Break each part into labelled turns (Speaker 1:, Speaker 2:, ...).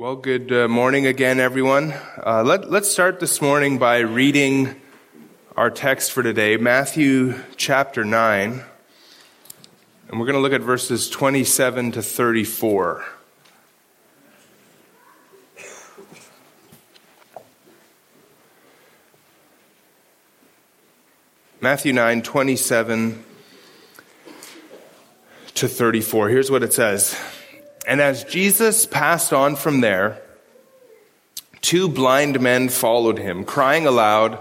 Speaker 1: Well, good uh, morning again, everyone. Uh, let, let's start this morning by reading our text for today, Matthew chapter 9. And we're going to look at verses 27 to 34. Matthew 9, 27 to 34. Here's what it says. And as Jesus passed on from there, two blind men followed him, crying aloud,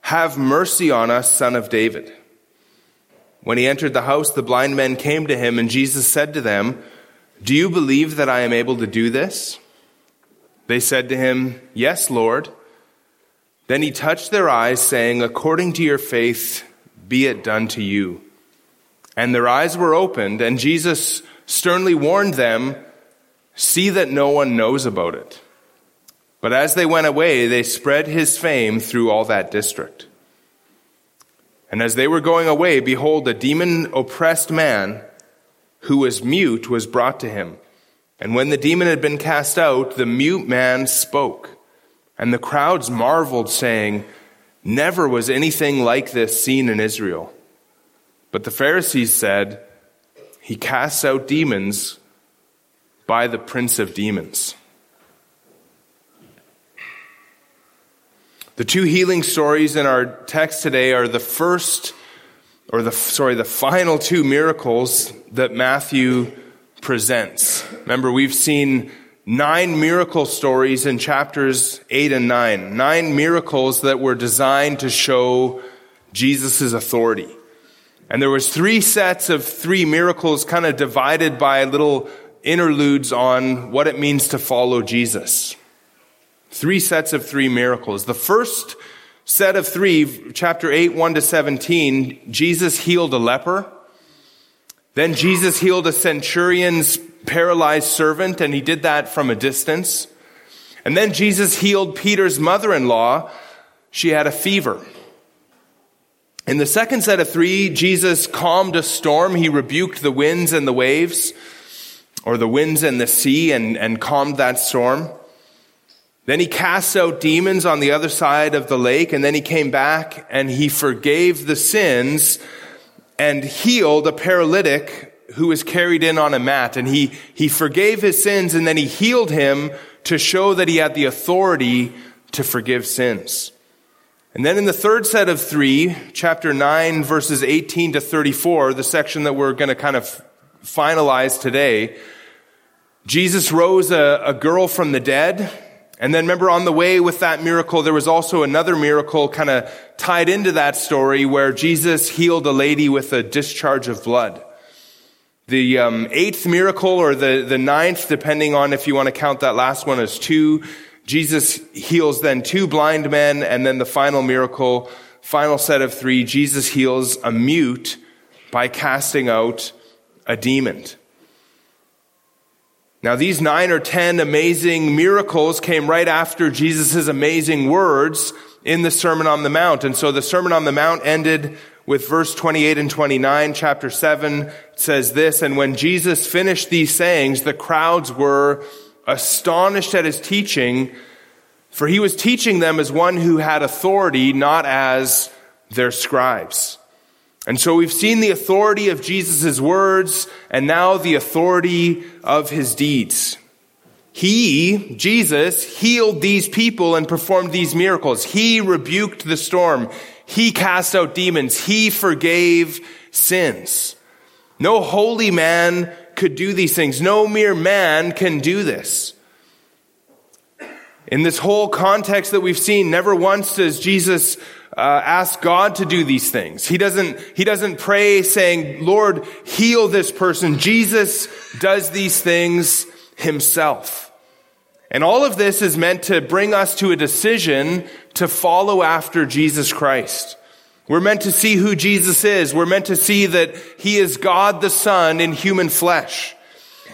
Speaker 1: Have mercy on us, son of David. When he entered the house, the blind men came to him, and Jesus said to them, Do you believe that I am able to do this? They said to him, Yes, Lord. Then he touched their eyes, saying, According to your faith, be it done to you. And their eyes were opened, and Jesus sternly warned them, See that no one knows about it. But as they went away, they spread his fame through all that district. And as they were going away, behold, a demon oppressed man who was mute was brought to him. And when the demon had been cast out, the mute man spoke. And the crowds marveled, saying, Never was anything like this seen in Israel. But the Pharisees said, He casts out demons by the prince of demons. The two healing stories in our text today are the first, or the, sorry, the final two miracles that Matthew presents. Remember, we've seen nine miracle stories in chapters eight and nine. Nine miracles that were designed to show Jesus' authority. And there was three sets of three miracles kind of divided by a little interludes on what it means to follow Jesus. Three sets of three miracles. The first set of three, chapter 8, 1 to 17, Jesus healed a leper. Then Jesus healed a centurion's paralyzed servant, and he did that from a distance. And then Jesus healed Peter's mother-in-law. She had a fever. In the second set of three, Jesus calmed a storm. He rebuked the winds and the waves, or the winds and the sea, and, and calmed that storm. Then he cast out demons on the other side of the lake, and then he came back and he forgave the sins and healed a paralytic who was carried in on a mat. And he, he forgave his sins and then he healed him to show that he had the authority to forgive sins. And then in the third set of three, chapter 9, verses 18 to 34, the section that we're going to kind of finalize today, Jesus rose a, a girl from the dead. And then remember on the way with that miracle, there was also another miracle kind of tied into that story where Jesus healed a lady with a discharge of blood. The um, eighth miracle or the, the ninth, depending on if you want to count that last one as two, Jesus heals then two blind men, and then the final miracle, final set of three, Jesus heals a mute by casting out a demon. Now, these nine or ten amazing miracles came right after Jesus' amazing words in the Sermon on the Mount. And so the Sermon on the Mount ended with verse 28 and 29. Chapter 7 says this, And when Jesus finished these sayings, the crowds were astonished at his teaching, for he was teaching them as one who had authority, not as their scribes. And so we've seen the authority of Jesus' words and now the authority of his deeds. He, Jesus, healed these people and performed these miracles. He rebuked the storm. He cast out demons. He forgave sins. No holy man could do these things. No mere man can do this. In this whole context that we've seen, never once does Jesus uh, ask God to do these things. He doesn't, he doesn't pray saying, Lord, heal this person. Jesus does these things himself. And all of this is meant to bring us to a decision to follow after Jesus Christ. We're meant to see who Jesus is. We're meant to see that he is God the Son in human flesh.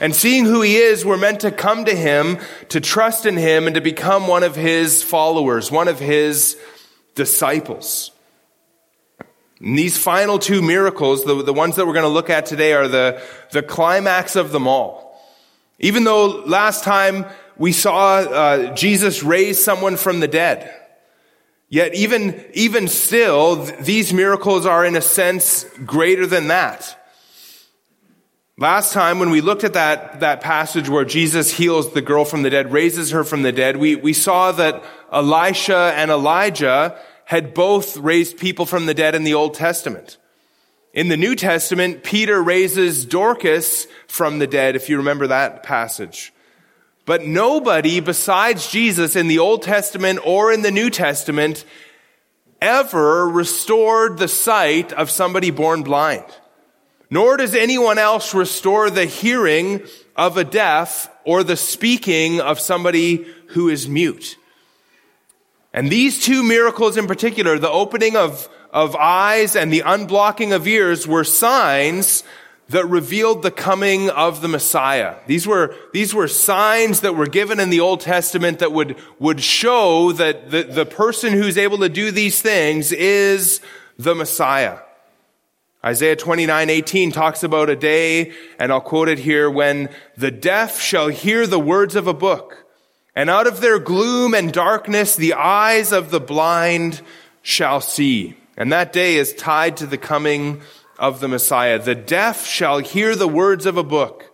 Speaker 1: And seeing who he is, we're meant to come to him, to trust in him, and to become one of his followers, one of his disciples. And these final two miracles, the, the ones that we're going to look at today, are the, the climax of them all. Even though last time we saw uh, Jesus raise someone from the dead. Yet even, even still, these miracles are in a sense greater than that. Last time when we looked at that, that passage where Jesus heals the girl from the dead, raises her from the dead, we, we saw that Elisha and Elijah had both raised people from the dead in the Old Testament. In the New Testament, Peter raises Dorcas from the dead, if you remember that passage. But nobody besides Jesus in the Old Testament or in the New Testament ever restored the sight of somebody born blind. Nor does anyone else restore the hearing of a deaf or the speaking of somebody who is mute. And these two miracles in particular, the opening of, of eyes and the unblocking of ears were signs that revealed the coming of the Messiah. These were, these were signs that were given in the Old Testament that would, would show that the, the person who's able to do these things is the Messiah. Isaiah 29, 18 talks about a day, and I'll quote it here, when the deaf shall hear the words of a book, and out of their gloom and darkness the eyes of the blind shall see. And that day is tied to the coming of the Messiah. The deaf shall hear the words of a book,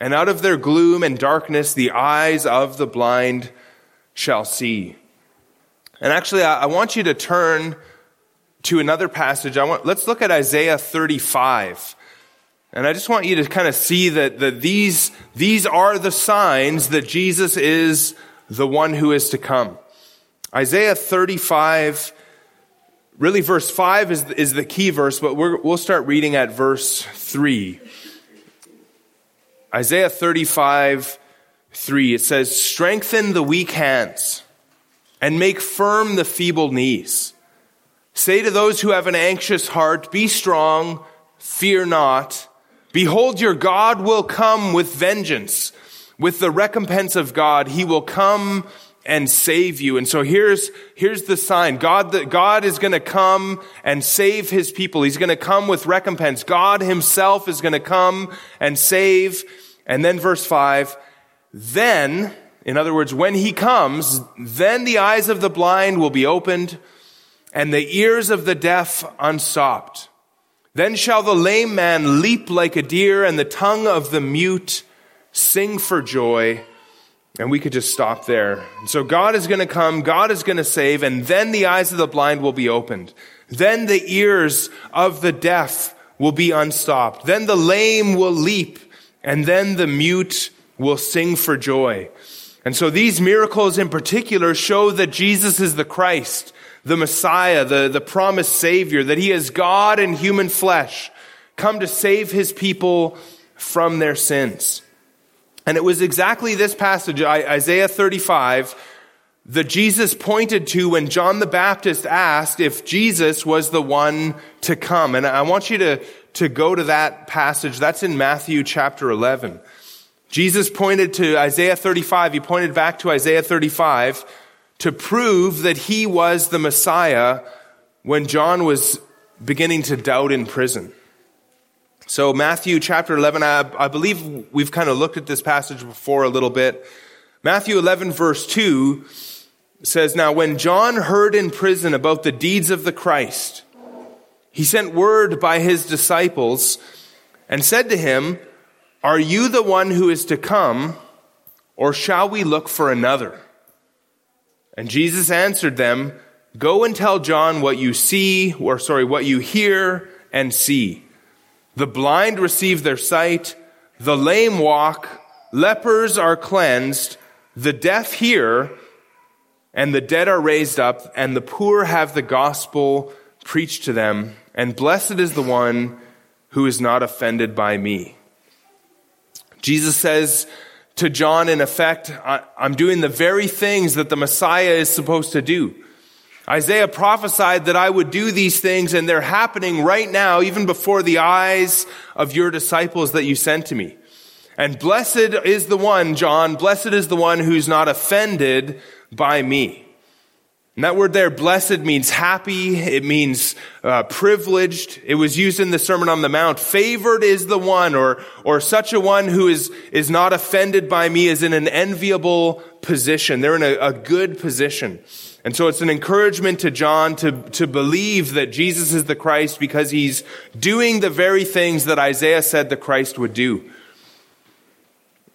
Speaker 1: and out of their gloom and darkness the eyes of the blind shall see. And actually, I, want you to turn to another passage. I want, let's look at Isaiah 35. And I just want you to kind of see that, that these, these are the signs that Jesus is the one who is to come. Isaiah 35 Really, verse 5 is, is the key verse, but we will start reading at verse 3. Isaiah 35, 3, it says, Strengthen the weak hands and make firm the feeble knees. Say to those who have an anxious heart, Be strong, fear not. Behold, your God will come with vengeance. With the recompense of God, he will come and save you. And so here's, here's the sign. God, that God is going to come and save his people. He's going to come with recompense. God himself is going to come and save. And then verse five, then, in other words, when he comes, then the eyes of the blind will be opened and the ears of the deaf unstopped. Then shall the lame man leap like a deer and the tongue of the mute sing for joy. And we could just stop there. So God is going to come, God is going to save, and then the eyes of the blind will be opened. Then the ears of the deaf will be unstopped. Then the lame will leap, and then the mute will sing for joy. And so these miracles in particular show that Jesus is the Christ, the Messiah, the, the promised Savior, that He is God in human flesh, come to save His people from their sins. And it was exactly this passage, Isaiah 35, that Jesus pointed to when John the Baptist asked if Jesus was the one to come. And I want you to, to go to that passage. That's in Matthew chapter 11. Jesus pointed to Isaiah 35. He pointed back to Isaiah 35 to prove that he was the Messiah when John was beginning to doubt in prison. So, Matthew chapter 11, I, I, believe we've kind of looked at this passage before a little bit. Matthew 11, verse 2 says, Now, when John heard in prison about the deeds of the Christ, he sent word by his disciples and said to him, Are you the one who is to come, or shall we look for another? And Jesus answered them, Go and tell John what you see, or sorry, what you hear and see. The blind receive their sight, the lame walk, lepers are cleansed, the deaf hear, and the dead are raised up, and the poor have the gospel preached to them, and blessed is the one who is not offended by me. Jesus says to John, in effect, I'm doing the very things that the Messiah is supposed to do. Isaiah prophesied that I would do these things and they're happening right now, even before the eyes of your disciples that you sent to me. And blessed is the one, John, blessed is the one who's not offended by me. And that word there, blessed, means happy. It means uh, privileged. It was used in the Sermon on the Mount. Favored is the one, or or such a one who is is not offended by me, is in an enviable position. They're in a, a good position. And so it's an encouragement to John to, to believe that Jesus is the Christ because he's doing the very things that Isaiah said the Christ would do.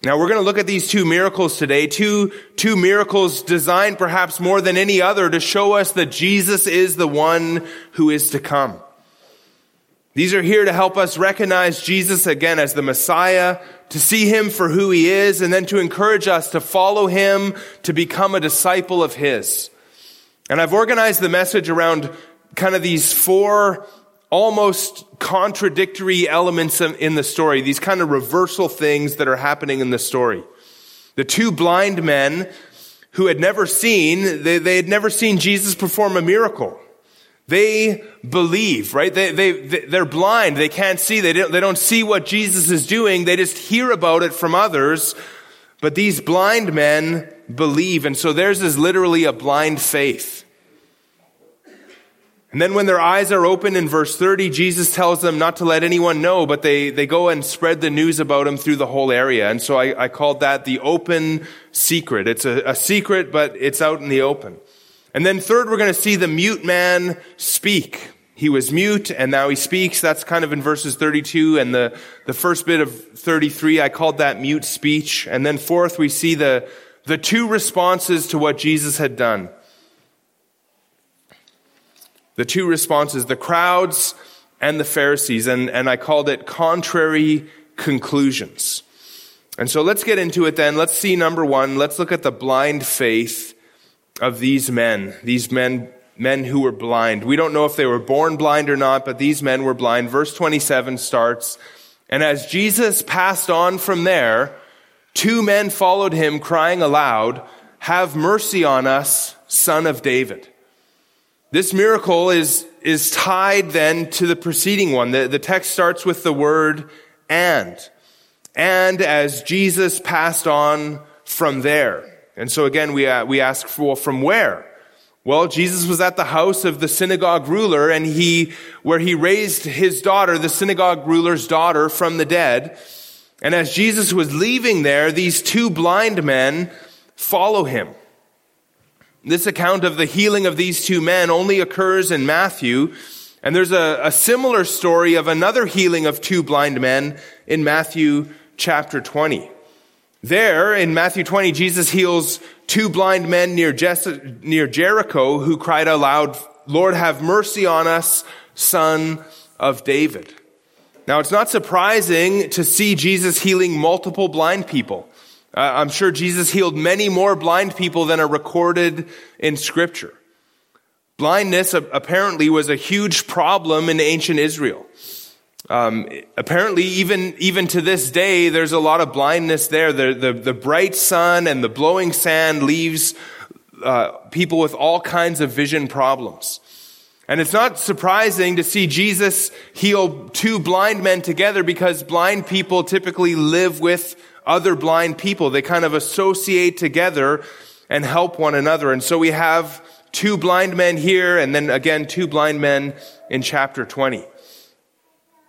Speaker 1: Now we're going to look at these two miracles today, two, two miracles designed perhaps more than any other to show us that Jesus is the one who is to come. These are here to help us recognize Jesus again as the Messiah, to see him for who he is, and then to encourage us to follow him, to become a disciple of his. And I've organized the message around kind of these four almost contradictory elements in the story, these kind of reversal things that are happening in the story. The two blind men who had never seen, they, they had never seen Jesus perform a miracle. They believe, right? They, they, they're blind. They can't see. They don't, they don't see what Jesus is doing. They just hear about it from others. But these blind men believe. And so theirs is literally a blind faith. And then when their eyes are open in verse 30, Jesus tells them not to let anyone know, but they, they go and spread the news about him through the whole area. And so I, I called that the open secret. It's a, a secret, but it's out in the open. And then third, we're going to see the mute man speak. He was mute and now he speaks. That's kind of in verses 32 and the, the first bit of 33. I called that mute speech. And then fourth, we see the, the two responses to what Jesus had done. The two responses, the crowds and the Pharisees, and, and I called it contrary conclusions. And so let's get into it then. Let's see number one. Let's look at the blind faith of these men, these men, men who were blind. We don't know if they were born blind or not, but these men were blind. Verse 27 starts, and as Jesus passed on from there, two men followed him crying aloud, have mercy on us, son of David. This miracle is, is tied then to the preceding one. The, the text starts with the word and. And as Jesus passed on from there. And so again, we, uh, we ask, well, from where? Well, Jesus was at the house of the synagogue ruler and he, where he raised his daughter, the synagogue ruler's daughter from the dead. And as Jesus was leaving there, these two blind men follow him. This account of the healing of these two men only occurs in Matthew, and there's a, a, similar story of another healing of two blind men in Matthew chapter 20. There, in Matthew 20, Jesus heals two blind men near, near Jericho who cried aloud, Lord, have mercy on us, son of David. Now, it's not surprising to see Jesus healing multiple blind people. Uh, I'm sure Jesus healed many more blind people than are recorded in scripture. Blindness apparently was a huge problem in ancient Israel. Um, apparently, even even to this day, there's a lot of blindness there. The the, the bright sun and the blowing sand leaves uh, people with all kinds of vision problems. And it's not surprising to see Jesus heal two blind men together because blind people typically live with other blind people. They kind of associate together and help one another. And so we have two blind men here and then again two blind men in chapter 20.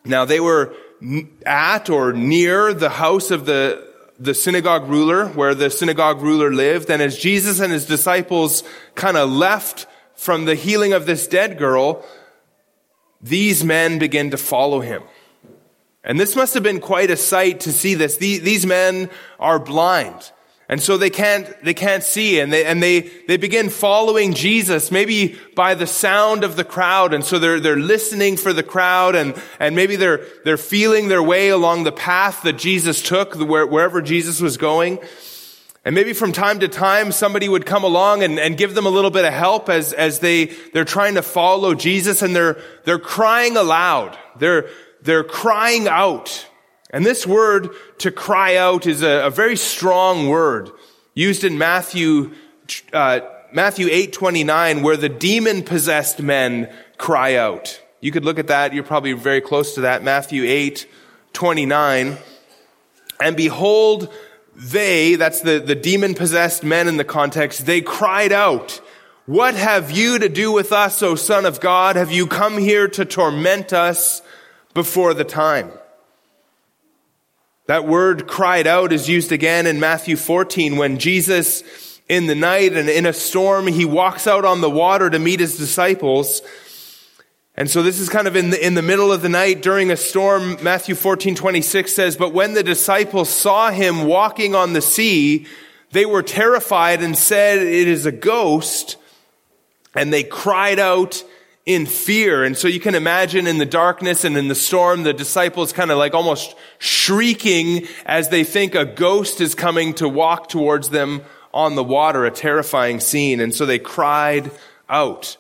Speaker 1: Now they were at or near the house of the the synagogue ruler, where the synagogue ruler lived. And as Jesus and his disciples kind of left from the healing of this dead girl, these men begin to follow him. And this must have been quite a sight to see this. These men are blind. And so they can't, they can't see and they, and they, they begin following Jesus, maybe by the sound of the crowd. And so they're, they're listening for the crowd and, and maybe they're, they're feeling their way along the path that Jesus took, wherever Jesus was going. And maybe from time to time, somebody would come along and, and give them a little bit of help as, as they, they're trying to follow Jesus and they're, they're crying aloud. They're, they're crying out. And this word to cry out is a, a very strong word used in Matthew, uh, Matthew 8:29 where the demon possessed men cry out. You could look at that. You're probably very close to that. Matthew 8:29. And behold, they, that's the, the demon possessed men in the context, they cried out, What have you to do with us, O Son of God? Have you come here to torment us before the time? That word cried out is used again in Matthew 14 when Jesus in the night and in a storm, he walks out on the water to meet his disciples. And so this is kind of in the, in the middle of the night during a storm. Matthew 14, 26 says, But when the disciples saw him walking on the sea, they were terrified and said, It is a ghost. And they cried out in fear. And so you can imagine in the darkness and in the storm, the disciples kind of like almost shrieking as they think a ghost is coming to walk towards them on the water, a terrifying scene. And so they cried out.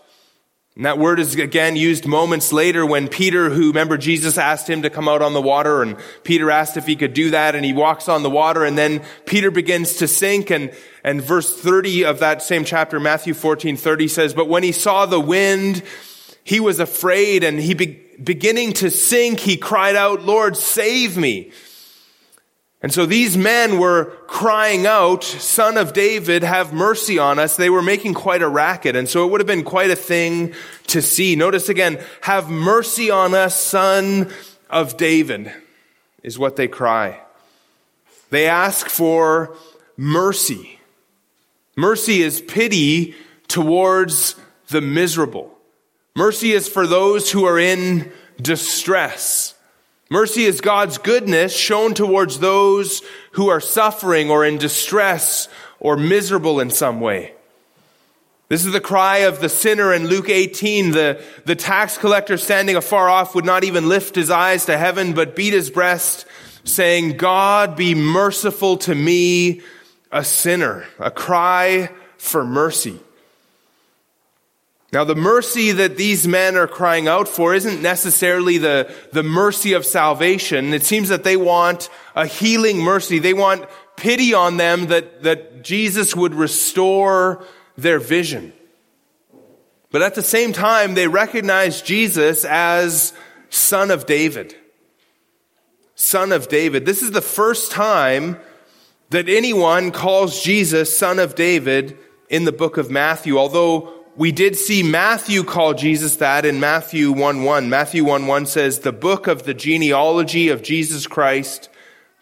Speaker 1: And that word is again used moments later when Peter, who remember Jesus asked him to come out on the water and Peter asked if he could do that and he walks on the water and then Peter begins to sink and, and verse 30 of that same chapter, Matthew 14, 30 says, but when he saw the wind, he was afraid and he be, beginning to sink, he cried out, Lord, save me. And so these men were crying out, son of David, have mercy on us. They were making quite a racket. And so it would have been quite a thing to see. Notice again, have mercy on us, son of David, is what they cry. They ask for mercy. Mercy is pity towards the miserable. Mercy is for those who are in distress. Mercy is God's goodness shown towards those who are suffering or in distress or miserable in some way. This is the cry of the sinner in Luke 18. The, the tax collector standing afar off would not even lift his eyes to heaven, but beat his breast, saying, God be merciful to me, a sinner. A cry for mercy. Now, the mercy that these men are crying out for isn't necessarily the, the mercy of salvation. It seems that they want a healing mercy. They want pity on them that, that Jesus would restore their vision. But at the same time, they recognize Jesus as son of David. Son of David. This is the first time that anyone calls Jesus son of David in the book of Matthew, although we did see Matthew call Jesus that in Matthew 1 1. Matthew 1 1 says, the book of the genealogy of Jesus Christ,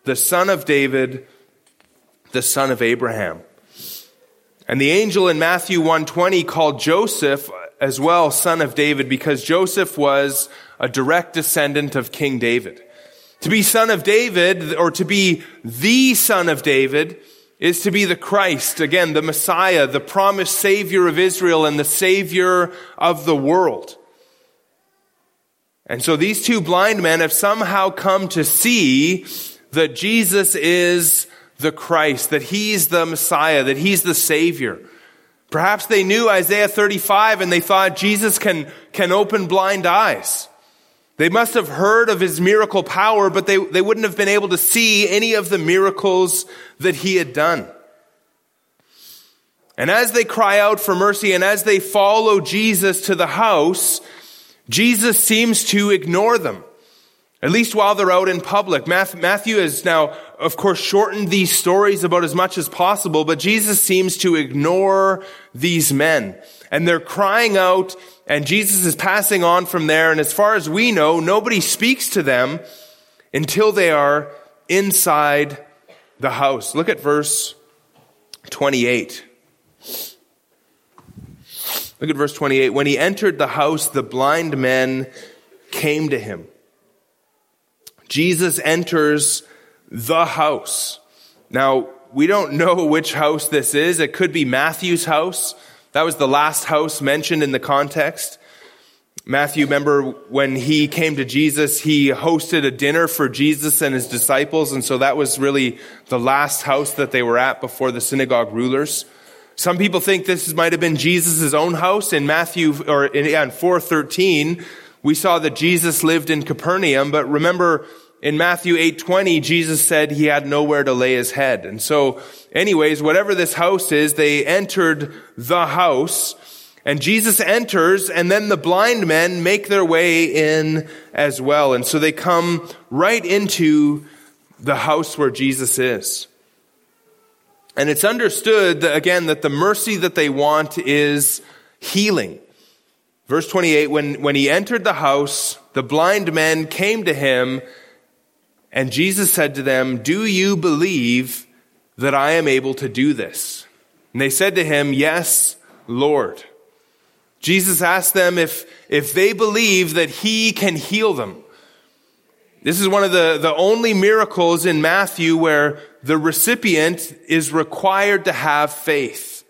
Speaker 1: the son of David, the son of Abraham. And the angel in Matthew 120 called Joseph as well son of David because Joseph was a direct descendant of King David. To be son of David or to be the son of David is to be the Christ, again, the Messiah, the promised Savior of Israel and the Savior of the world. And so these two blind men have somehow come to see that Jesus is the Christ, that He's the Messiah, that He's the Savior. Perhaps they knew Isaiah 35 and they thought Jesus can, can open blind eyes. They must have heard of his miracle power, but they, they wouldn't have been able to see any of the miracles that he had done. And as they cry out for mercy and as they follow Jesus to the house, Jesus seems to ignore them. At least while they're out in public. Matthew has now, of course, shortened these stories about as much as possible, but Jesus seems to ignore these men. And they're crying out and Jesus is passing on from there. And as far as we know, nobody speaks to them until they are inside the house. Look at verse 28. Look at verse 28. When he entered the house, the blind men came to him. Jesus enters the house. Now, we don't know which house this is. It could be Matthew's house. That was the last house mentioned in the context. Matthew, remember when he came to Jesus, he hosted a dinner for Jesus and his disciples. And so that was really the last house that they were at before the synagogue rulers. Some people think this might have been Jesus' own house in Matthew, or in, yeah, in 413. We saw that Jesus lived in Capernaum, but remember in Matthew 8:20 Jesus said he had nowhere to lay his head. And so anyways, whatever this house is, they entered the house and Jesus enters and then the blind men make their way in as well. And so they come right into the house where Jesus is. And it's understood, that, again, that the mercy that they want is healing. Verse 28, when, when he entered the house, the blind men came to him, and Jesus said to them, Do you believe that I am able to do this? And they said to him, Yes, Lord. Jesus asked them if, if they believe that he can heal them. This is one of the, the only miracles in Matthew where the recipient is required to have faith.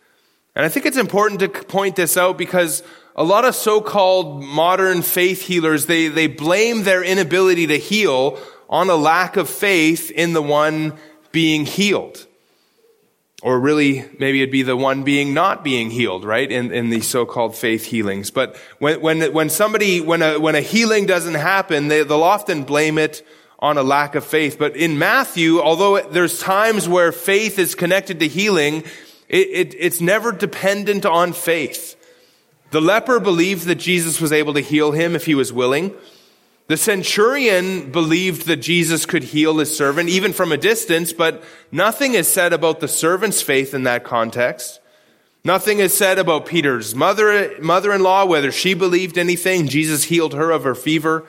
Speaker 1: And I think it's important to point this out because a lot of so-called modern faith healers, they, they blame their inability to heal on a lack of faith in the one being healed. Or really, maybe it'd be the one being not being healed, right? In, in these so-called faith healings. But when, when, when somebody, when a, when a healing doesn't happen, they, they'll often blame it on a lack of faith. But in Matthew, although there's times where faith is connected to healing, it, it, it's never dependent on faith. The leper believed that Jesus was able to heal him if he was willing. The centurion believed that Jesus could heal his servant even from a distance, but nothing is said about the servant's faith in that context. Nothing is said about Peter's mother, mother-in-law, whether she believed anything. Jesus healed her of her fever.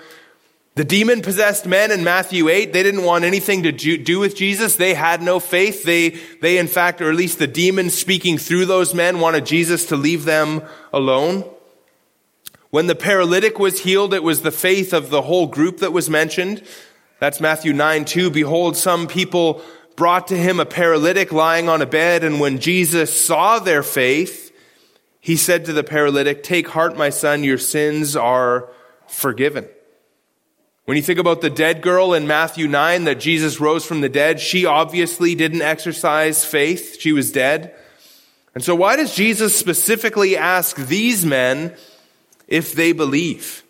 Speaker 1: The demon possessed men in Matthew 8, they didn't want anything to do with Jesus. They had no faith. They, they in fact, or at least the demons speaking through those men wanted Jesus to leave them alone. When the paralytic was healed, it was the faith of the whole group that was mentioned. That's Matthew 9, 2. Behold, some people brought to him a paralytic lying on a bed, and when Jesus saw their faith, he said to the paralytic, Take heart, my son, your sins are forgiven. When you think about the dead girl in Matthew 9 that Jesus rose from the dead, she obviously didn't exercise faith. She was dead. And so why does Jesus specifically ask these men if they believe?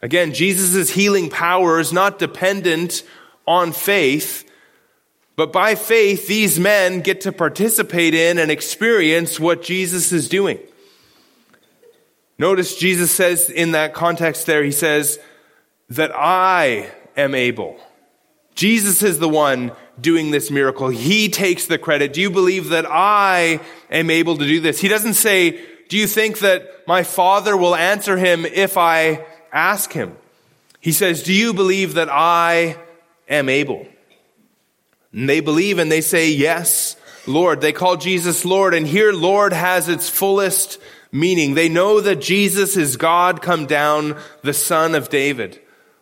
Speaker 1: Again, Jesus' healing power is not dependent on faith, but by faith, these men get to participate in and experience what Jesus is doing. Notice Jesus says in that context there, he says, that I am able. Jesus is the one doing this miracle. He takes the credit. Do you believe that I am able to do this? He doesn't say, do you think that my father will answer him if I ask him? He says, do you believe that I am able? And they believe and they say, yes, Lord. They call Jesus Lord. And here Lord has its fullest meaning. They know that Jesus is God come down, the son of David.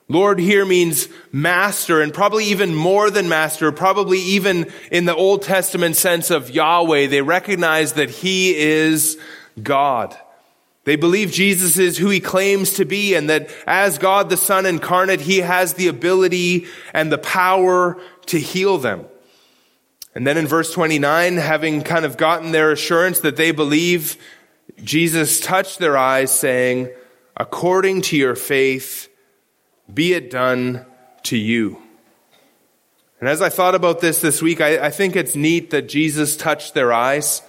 Speaker 1: Lord here means master and probably even more than master, probably even in the Old Testament sense of Yahweh. They recognize that he is God. They believe Jesus is who he claims to be and that as God the Son incarnate, he has the ability and the power to heal them. And then in verse 29, having kind of gotten their assurance that they believe, Jesus touched their eyes saying, according to your faith, be it done to you. And as I thought about this this week, I, I, think it's neat that Jesus touched their eyes.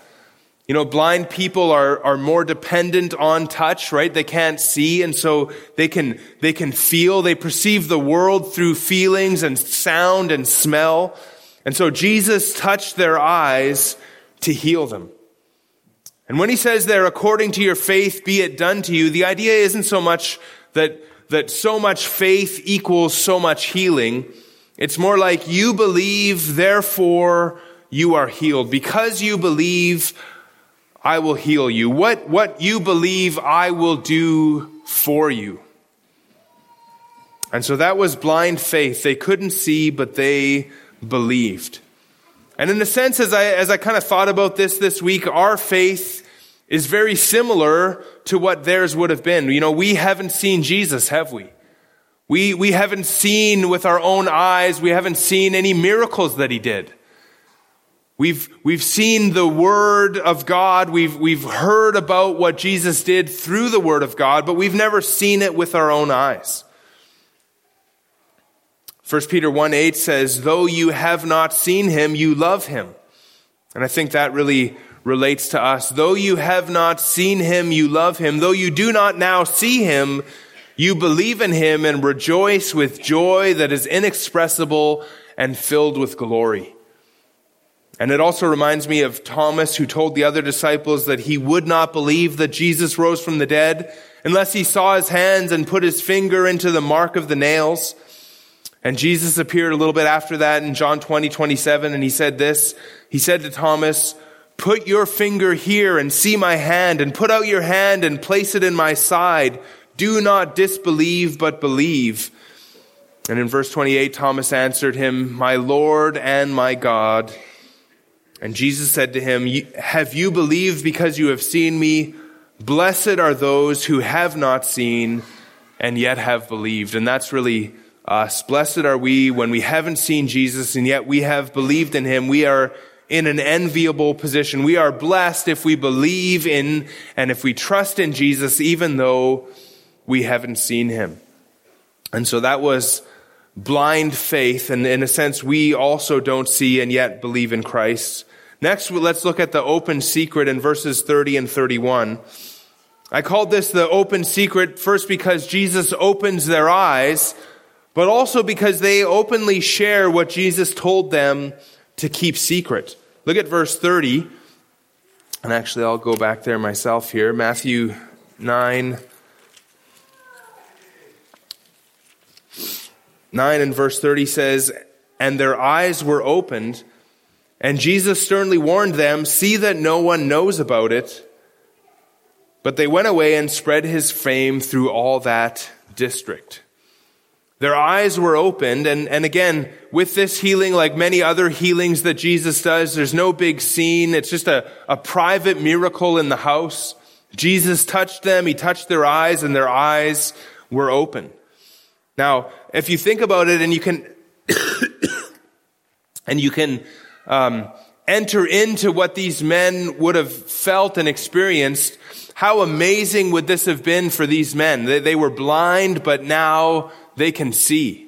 Speaker 1: You know, blind people are, are more dependent on touch, right? They can't see, and so they can, they can feel, they perceive the world through feelings and sound and smell. And so Jesus touched their eyes to heal them. And when he says there, according to your faith, be it done to you, the idea isn't so much that that so much faith equals so much healing. It's more like you believe, therefore you are healed. Because you believe, I will heal you. What, what you believe, I will do for you. And so that was blind faith. They couldn't see, but they believed. And in a sense, as I, as I kind of thought about this this week, our faith is very similar to what theirs would have been. You know, we haven't seen Jesus, have we? We, we haven't seen with our own eyes, we haven't seen any miracles that he did. We've, we've seen the Word of God. We've, we've heard about what Jesus did through the Word of God, but we've never seen it with our own eyes. 1 Peter 1 8 says, Though you have not seen him, you love him. And I think that really relates to us. Though you have not seen him, you love him. Though you do not now see him, you believe in him and rejoice with joy that is inexpressible and filled with glory. And it also reminds me of Thomas who told the other disciples that he would not believe that Jesus rose from the dead unless he saw his hands and put his finger into the mark of the nails. And Jesus appeared a little bit after that in John 20, 27, and he said this. He said to Thomas, put your finger here and see my hand and put out your hand and place it in my side. Do not disbelieve, but believe. And in verse 28, Thomas answered him, my Lord and my God. And Jesus said to him, Have you believed because you have seen me? Blessed are those who have not seen and yet have believed. And that's really us. Blessed are we when we haven't seen Jesus and yet we have believed in him. We are in an enviable position. We are blessed if we believe in and if we trust in Jesus, even though we haven't seen him. And so that was blind faith. And in a sense, we also don't see and yet believe in Christ. Next, let's look at the open secret in verses 30 and 31. I called this the open secret first because Jesus opens their eyes, but also because they openly share what Jesus told them to keep secret. Look at verse 30. And actually, I'll go back there myself here. Matthew 9. 9 and verse 30 says, And their eyes were opened, and Jesus sternly warned them, See that no one knows about it. But they went away and spread his fame through all that district. Their eyes were opened, and, and again, with this healing, like many other healings that Jesus does, there's no big scene. It's just a, a private miracle in the house. Jesus touched them, he touched their eyes, and their eyes were open. Now, if you think about it and you can, and you can, um, enter into what these men would have felt and experienced, how amazing would this have been for these men? They, they were blind, but now they can see.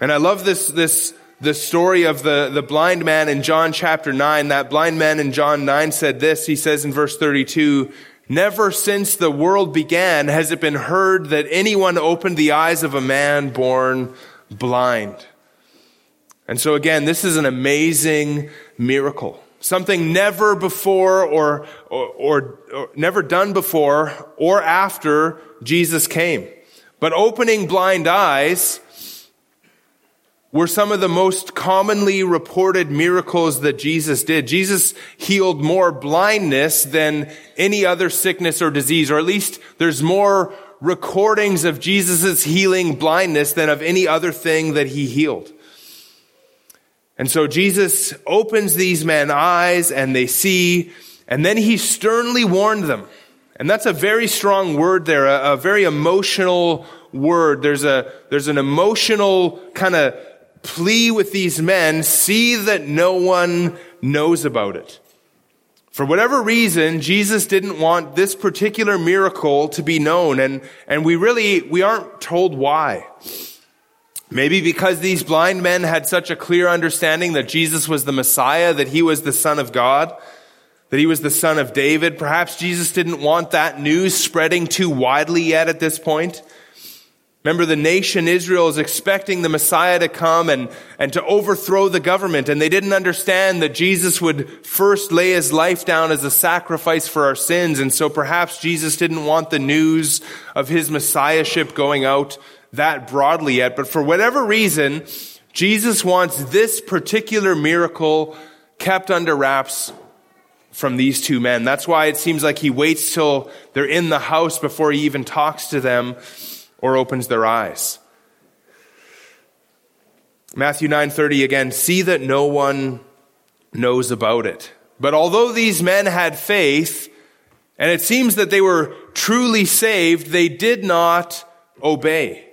Speaker 1: And I love this, this, the story of the, the blind man in John chapter 9. That blind man in John 9 said this. He says in verse 32, Never since the world began has it been heard that anyone opened the eyes of a man born blind. And so again, this is an amazing miracle. Something never before or, or, or, or, never done before or after Jesus came. But opening blind eyes were some of the most commonly reported miracles that Jesus did. Jesus healed more blindness than any other sickness or disease, or at least there's more recordings of Jesus' healing blindness than of any other thing that he healed. And so Jesus opens these men's eyes and they see, and then he sternly warned them. And that's a very strong word there, a, a very emotional word. There's a, there's an emotional kind of plea with these men, see that no one knows about it. For whatever reason, Jesus didn't want this particular miracle to be known, and, and we really, we aren't told why. Maybe because these blind men had such a clear understanding that Jesus was the Messiah, that he was the Son of God, that he was the Son of David. Perhaps Jesus didn't want that news spreading too widely yet at this point. Remember, the nation Israel is expecting the Messiah to come and, and to overthrow the government, and they didn't understand that Jesus would first lay his life down as a sacrifice for our sins, and so perhaps Jesus didn't want the news of his Messiahship going out that broadly yet, but for whatever reason, Jesus wants this particular miracle kept under wraps from these two men. That's why it seems like he waits till they're in the house before he even talks to them or opens their eyes. Matthew 9:30 again, see that no one knows about it. But although these men had faith, and it seems that they were truly saved, they did not obey.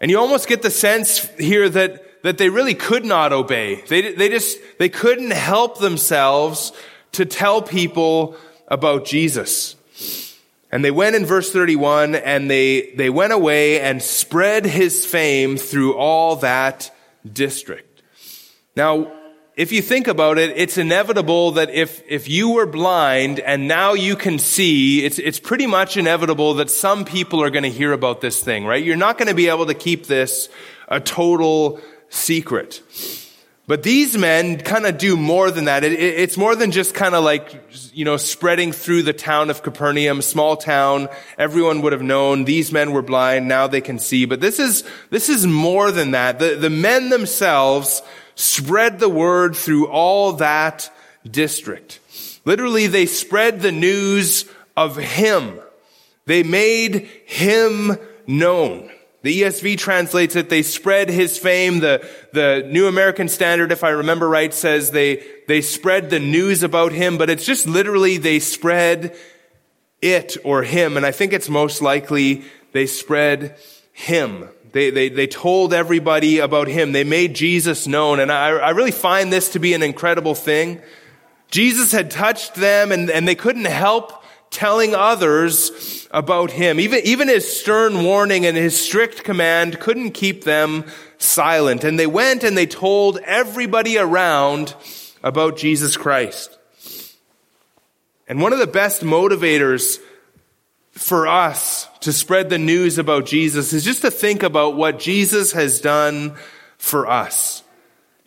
Speaker 1: And you almost get the sense here that, that they really could not obey. They, they just, they couldn't help themselves to tell people about Jesus. And they went in verse 31 and they, they went away and spread his fame through all that district. Now, if you think about it, it's inevitable that if, if you were blind and now you can see, it's, it's pretty much inevitable that some people are going to hear about this thing, right? You're not going to be able to keep this a total secret. But these men kind of do more than that. It, it, it's more than just kind of like, you know, spreading through the town of Capernaum, small town. Everyone would have known these men were blind. Now they can see. But this is, this is more than that. The, the men themselves spread the word through all that district. Literally, they spread the news of him. They made him known. The ESV translates it, they spread his fame. The, the New American Standard, if I remember right, says they, they spread the news about him, but it's just literally they spread it or him. And I think it's most likely they spread him. They, they, they told everybody about him. They made Jesus known. And I, I really find this to be an incredible thing. Jesus had touched them and, and they couldn't help telling others about him. Even, even his stern warning and his strict command couldn't keep them silent. And they went and they told everybody around about Jesus Christ. And one of the best motivators for us to spread the news about Jesus is just to think about what Jesus has done for us.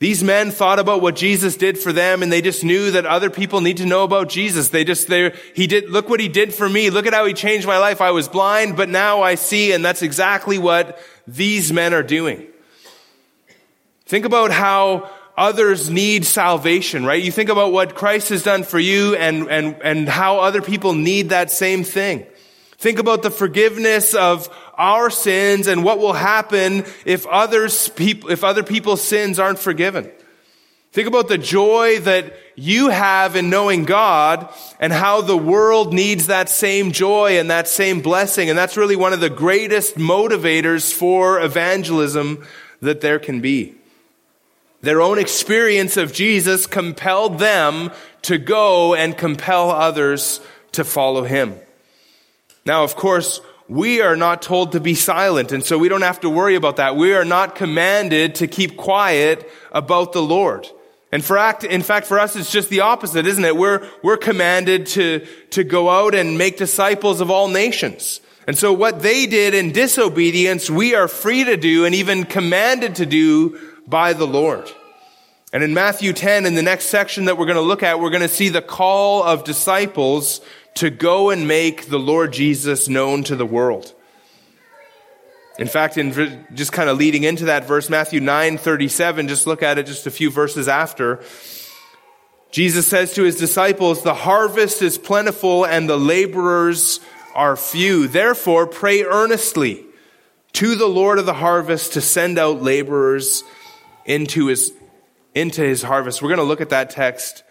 Speaker 1: These men thought about what Jesus did for them and they just knew that other people need to know about Jesus. They just, they, he did, look what he did for me. Look at how he changed my life. I was blind, but now I see. And that's exactly what these men are doing. Think about how others need salvation, right? You think about what Christ has done for you and, and, and how other people need that same thing. Think about the forgiveness of our sins and what will happen if others if other people's sins aren't forgiven. Think about the joy that you have in knowing God and how the world needs that same joy and that same blessing. And that's really one of the greatest motivators for evangelism that there can be. Their own experience of Jesus compelled them to go and compel others to follow him. Now, of course, we are not told to be silent, and so we don't have to worry about that. We are not commanded to keep quiet about the Lord. And for act, in fact, for us, it's just the opposite, isn't it? We're, we're commanded to, to go out and make disciples of all nations. And so what they did in disobedience, we are free to do and even commanded to do by the Lord. And in Matthew 10, in the next section that we're going to look at, we're going to see the call of disciples to go and make the Lord Jesus known to the world. In fact, in just kind of leading into that verse, Matthew 9, 37, just look at it just a few verses after. Jesus says to his disciples, the harvest is plentiful and the laborers are few. Therefore, pray earnestly to the Lord of the harvest to send out laborers into his, into his harvest. We're going to look at that text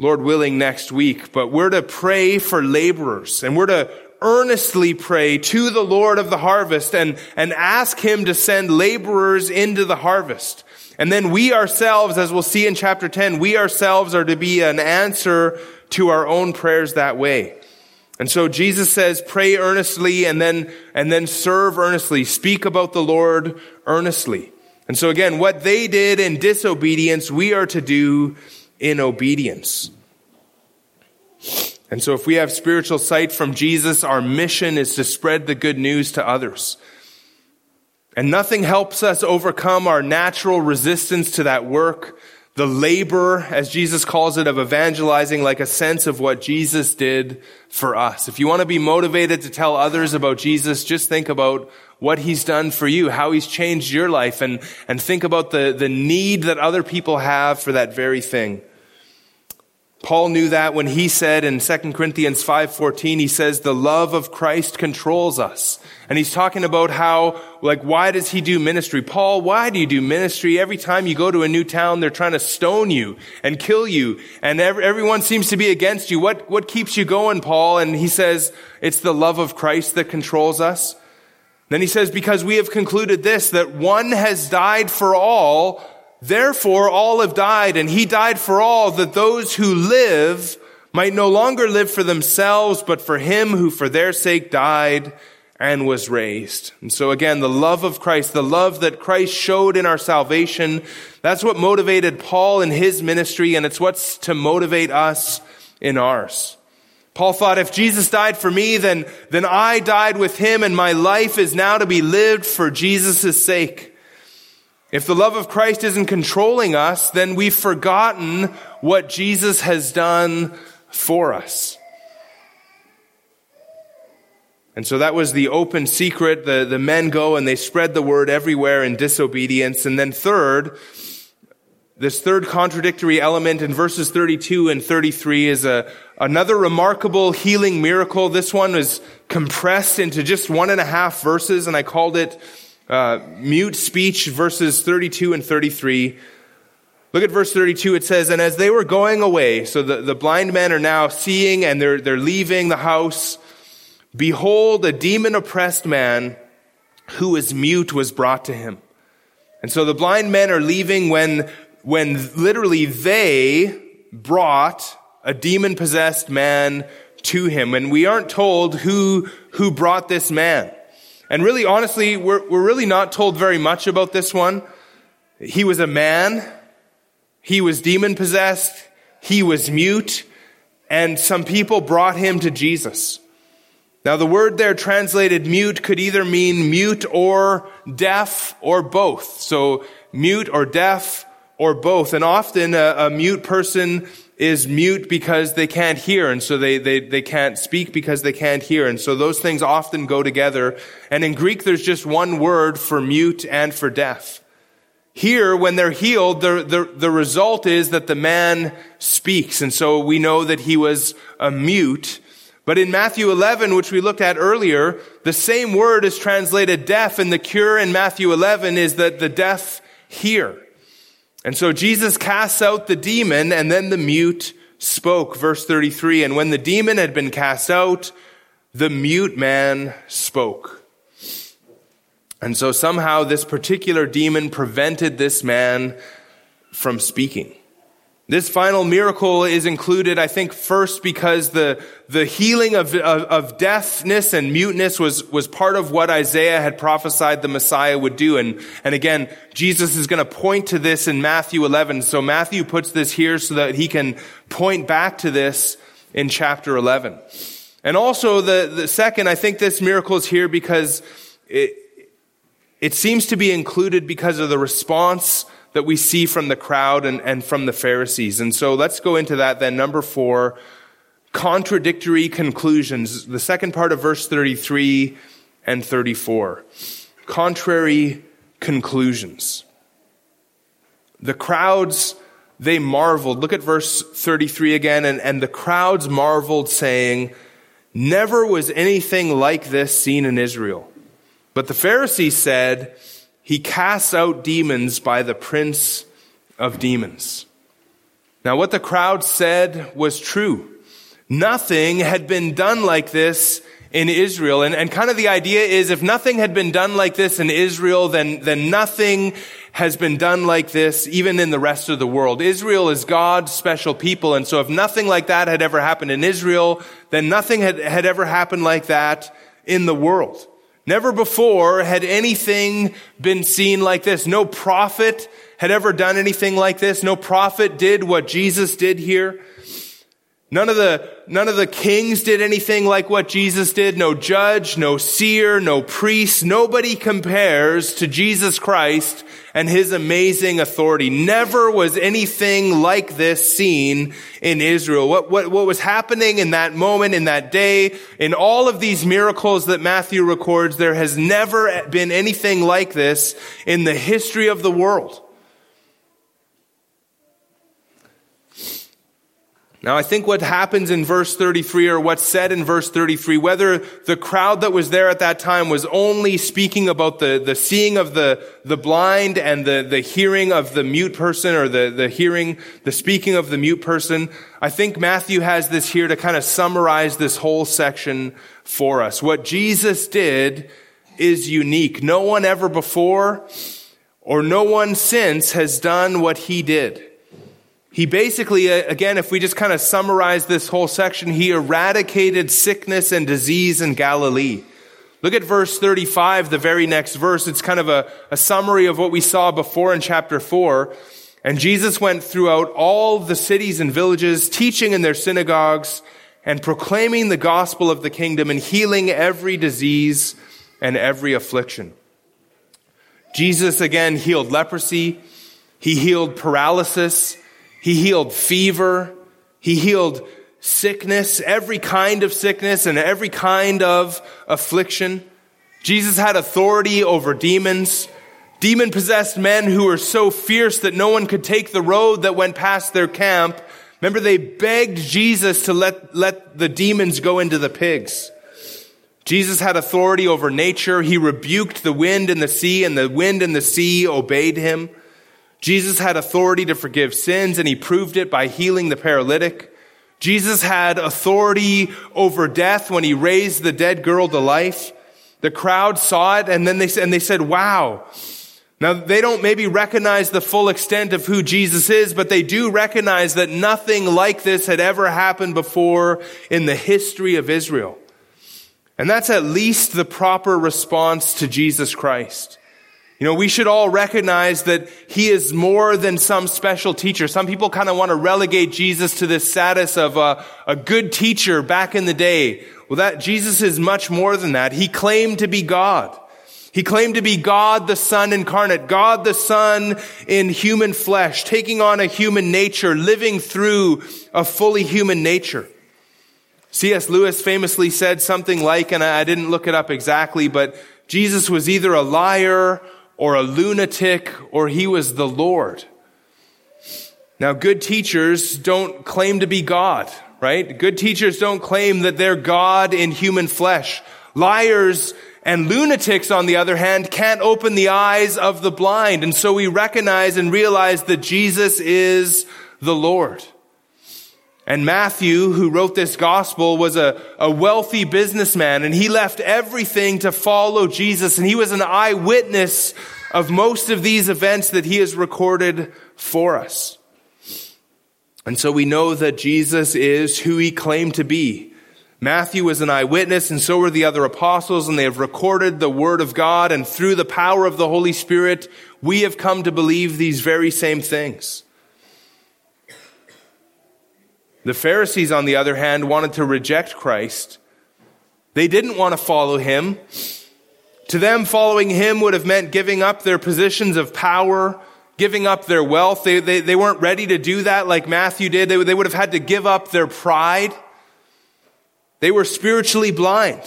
Speaker 1: Lord willing, next week. But we're to pray for laborers and we're to earnestly pray to the Lord of the harvest and, and ask him to send laborers into the harvest. And then we ourselves, as we'll see in chapter 10, we ourselves are to be an answer to our own prayers that way. And so Jesus says, pray earnestly and then, and then serve earnestly. Speak about the Lord earnestly. And so again, what they did in disobedience, we are to do in obedience. And so if we have spiritual sight from Jesus, our mission is to spread the good news to others. And nothing helps us overcome our natural resistance to that work, the labor, as Jesus calls it, of evangelizing, like a sense of what Jesus did for us. If you want to be motivated to tell others about Jesus, just think about what he's done for you, how he's changed your life, and, and think about the, the need that other people have for that very thing. Paul knew that when he said in 2 Corinthians 5:14 he says the love of Christ controls us. And he's talking about how like why does he do ministry? Paul, why do you do ministry? Every time you go to a new town they're trying to stone you and kill you and every, everyone seems to be against you. What what keeps you going, Paul? And he says it's the love of Christ that controls us. Then he says because we have concluded this that one has died for all Therefore, all have died, and he died for all, that those who live might no longer live for themselves, but for him who for their sake died and was raised. And so again, the love of Christ, the love that Christ showed in our salvation, that's what motivated Paul in his ministry, and it's what's to motivate us in ours. Paul thought if Jesus died for me, then, then I died with him, and my life is now to be lived for Jesus' sake. If the love of Christ isn't controlling us, then we've forgotten what Jesus has done for us. And so that was the open secret. The, the men go and they spread the word everywhere in disobedience. And then third, this third contradictory element in verses 32 and 33 is a, another remarkable healing miracle. This one was compressed into just one and a half verses, and I called it uh, mute speech, verses 32 and 33. Look at verse 32. It says, And as they were going away, so the, the blind men are now seeing and they're, they're leaving the house, behold, a demon oppressed man who is mute was brought to him. And so the blind men are leaving when when literally they brought a demon possessed man to him. And we aren't told who, who brought this man. And really, honestly, we're, we're really not told very much about this one. He was a man. He was demon possessed. He was mute. And some people brought him to Jesus. Now, the word there translated mute could either mean mute or deaf or both. So, mute or deaf or both. And often a, a, mute person is mute because they can't hear. And so they, they, they can't speak because they can't hear. And so those things often go together. And in Greek, there's just one word for mute and for deaf. Here, when they're healed, the, the, the result is that the man speaks. And so we know that he was a mute. But in Matthew 11, which we looked at earlier, the same word is translated deaf, and the cure in Matthew 11 is that the deaf hear. And so Jesus casts out the demon and then the mute spoke. Verse 33. And when the demon had been cast out, the mute man spoke. And so somehow this particular demon prevented this man from speaking. This final miracle is included, I think, first because the, the healing of, of, of, deafness and muteness was, was part of what Isaiah had prophesied the Messiah would do. And, and again, Jesus is going to point to this in Matthew 11. So Matthew puts this here so that he can point back to this in chapter 11. And also the, the second, I think this miracle is here because it, it seems to be included because of the response that we see from the crowd and, and from the Pharisees. And so let's go into that then. Number four, contradictory conclusions. The second part of verse 33 and 34. Contrary conclusions. The crowds, they marveled. Look at verse 33 again. And, and the crowds marveled, saying, Never was anything like this seen in Israel. But the Pharisees said, he casts out demons by the prince of demons. Now, what the crowd said was true. Nothing had been done like this in Israel. And, and kind of the idea is if nothing had been done like this in Israel, then, then nothing has been done like this even in the rest of the world. Israel is God's special people. And so if nothing like that had ever happened in Israel, then nothing had, had ever happened like that in the world. Never before had anything been seen like this. No prophet had ever done anything like this. No prophet did what Jesus did here. None of the, none of the kings did anything like what Jesus did. No judge, no seer, no priest. Nobody compares to Jesus Christ and his amazing authority. Never was anything like this seen in Israel. What, what, what was happening in that moment, in that day, in all of these miracles that Matthew records, there has never been anything like this in the history of the world. Now, I think what happens in verse 33 or what's said in verse 33, whether the crowd that was there at that time was only speaking about the, the seeing of the, the blind and the, the hearing of the mute person or the, the hearing, the speaking of the mute person, I think Matthew has this here to kind of summarize this whole section for us. What Jesus did is unique. No one ever before or no one since has done what he did. He basically, uh, again, if we just kind of summarize this whole section, he eradicated sickness and disease in Galilee. Look at verse 35, the very next verse. It's kind of a, a summary of what we saw before in chapter 4. And Jesus went throughout all the cities and villages, teaching in their synagogues and proclaiming the gospel of the kingdom and healing every disease and every affliction. Jesus again healed leprosy. He healed paralysis. He healed fever. He healed sickness, every kind of sickness and every kind of affliction. Jesus had authority over demons. Demon possessed men who were so fierce that no one could take the road that went past their camp. Remember, they begged Jesus to let, let the demons go into the pigs. Jesus had authority over nature. He rebuked the wind and the sea, and the wind and the sea obeyed him. Jesus had authority to forgive sins, and he proved it by healing the paralytic. Jesus had authority over death when he raised the dead girl to life. The crowd saw it, and then they, and they said, wow. Now, they don't maybe recognize the full extent of who Jesus is, but they do recognize that nothing like this had ever happened before in the history of Israel. And that's at least the proper response to Jesus Christ. You know, we should all recognize that he is more than some special teacher. Some people kind of want to relegate Jesus to this status of a, a, good teacher back in the day. Well, that Jesus is much more than that. He claimed to be God. He claimed to be God the Son incarnate, God the Son in human flesh, taking on a human nature, living through a fully human nature. C.S. Lewis famously said something like, and I didn't look it up exactly, but Jesus was either a liar or a lunatic or he was the Lord. Now, good teachers don't claim to be God, right? Good teachers don't claim that they're God in human flesh. Liars and lunatics, on the other hand, can't open the eyes of the blind. And so we recognize and realize that Jesus is the Lord. And Matthew, who wrote this gospel, was a, a wealthy businessman and he left everything to follow Jesus. And he was an eyewitness of most of these events that he has recorded for us. And so we know that Jesus is who he claimed to be. Matthew was an eyewitness and so were the other apostles and they have recorded the word of God and through the power of the Holy Spirit, we have come to believe these very same things. The Pharisees, on the other hand, wanted to reject Christ. They didn't want to follow him. To them, following him would have meant giving up their positions of power, giving up their wealth. They, they, they weren't ready to do that like Matthew did. They, they would have had to give up their pride. They were spiritually blind.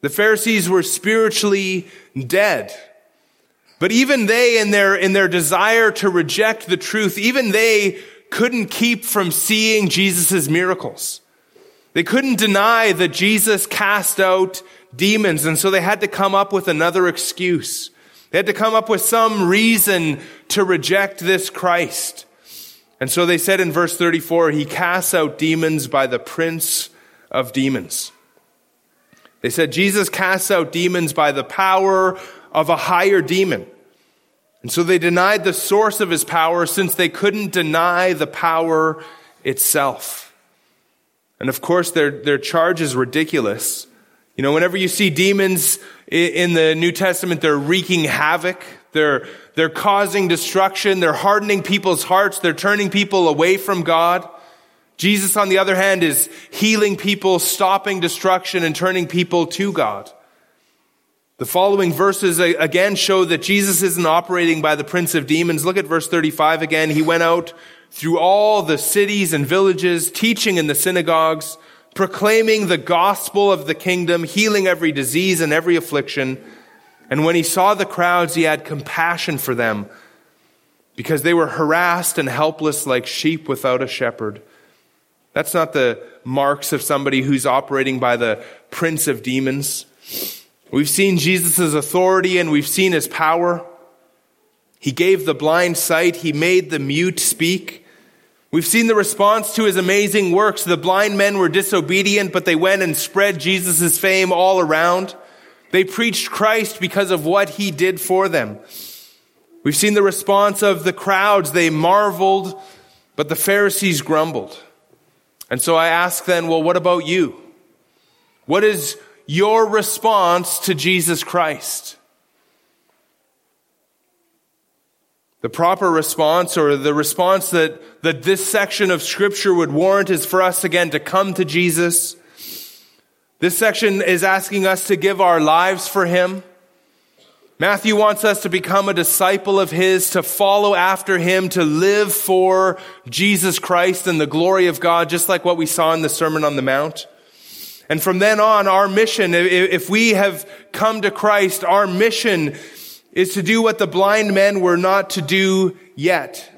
Speaker 1: The Pharisees were spiritually dead. But even they, in their, in their desire to reject the truth, even they couldn't keep from seeing Jesus' miracles. They couldn't deny that Jesus cast out demons, and so they had to come up with another excuse. They had to come up with some reason to reject this Christ. And so they said in verse 34, he casts out demons by the prince of demons. They said Jesus casts out demons by the power of a higher demon. And so they denied the source of his power since they couldn't deny the power itself. And of course, their, their charge is ridiculous. You know, whenever you see demons in the New Testament, they're wreaking havoc. They're, they're causing destruction. They're hardening people's hearts. They're turning people away from God. Jesus, on the other hand, is healing people, stopping destruction, and turning people to God. The following verses again show that Jesus isn't operating by the prince of demons. Look at verse 35 again. He went out through all the cities and villages, teaching in the synagogues, proclaiming the gospel of the kingdom, healing every disease and every affliction. And when he saw the crowds, he had compassion for them because they were harassed and helpless like sheep without a shepherd. That's not the marks of somebody who's operating by the prince of demons. We've seen Jesus' authority and we've seen his power. He gave the blind sight. He made the mute speak. We've seen the response to his amazing works. The blind men were disobedient, but they went and spread Jesus' fame all around. They preached Christ because of what he did for them. We've seen the response of the crowds. They marveled, but the Pharisees grumbled. And so I ask then, well, what about you? What is your response to Jesus Christ. The proper response or the response that, that this section of scripture would warrant is for us again to come to Jesus. This section is asking us to give our lives for him. Matthew wants us to become a disciple of his, to follow after him, to live for Jesus Christ and the glory of God, just like what we saw in the Sermon on the Mount. And from then on, our mission, if we have come to Christ, our mission is to do what the blind men were not to do yet.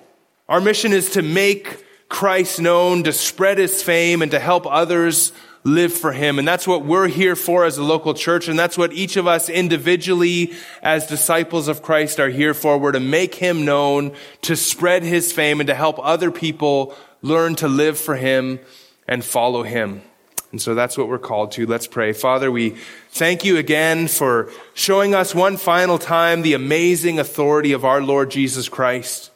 Speaker 1: Our mission is to make Christ known, to spread his fame, and to help others live for him. And that's what we're here for as a local church. And that's what each of us individually as disciples of Christ are here for. We're to make him known, to spread his fame, and to help other people learn to live for him and follow him. And so that's what we're called to. Let's pray. Father, we thank you again for showing us one final time the amazing authority of our Lord Jesus Christ.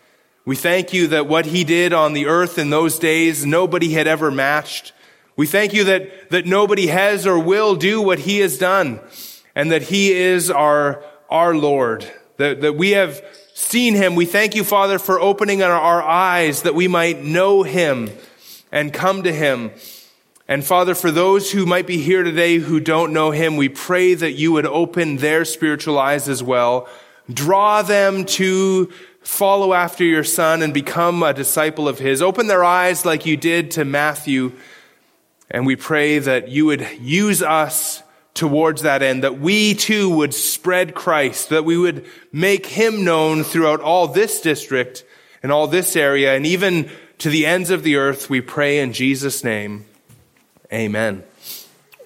Speaker 1: We thank you that what he did on the earth in those days, nobody had ever matched. We thank you that, that nobody has or will do what he has done and that he is our, our Lord, that, that we have seen him. We thank you, Father, for opening our, our eyes that we might know him and come to him. And Father, for those who might be here today who don't know him, we pray that you would open their spiritual eyes as well. Draw them to follow after your son and become a disciple of his. Open their eyes like you did to Matthew. And we pray that you would use us towards that end, that we too would spread Christ, that we would make him known throughout all this district and all this area and even to the ends of the earth. We pray in Jesus' name. Amen.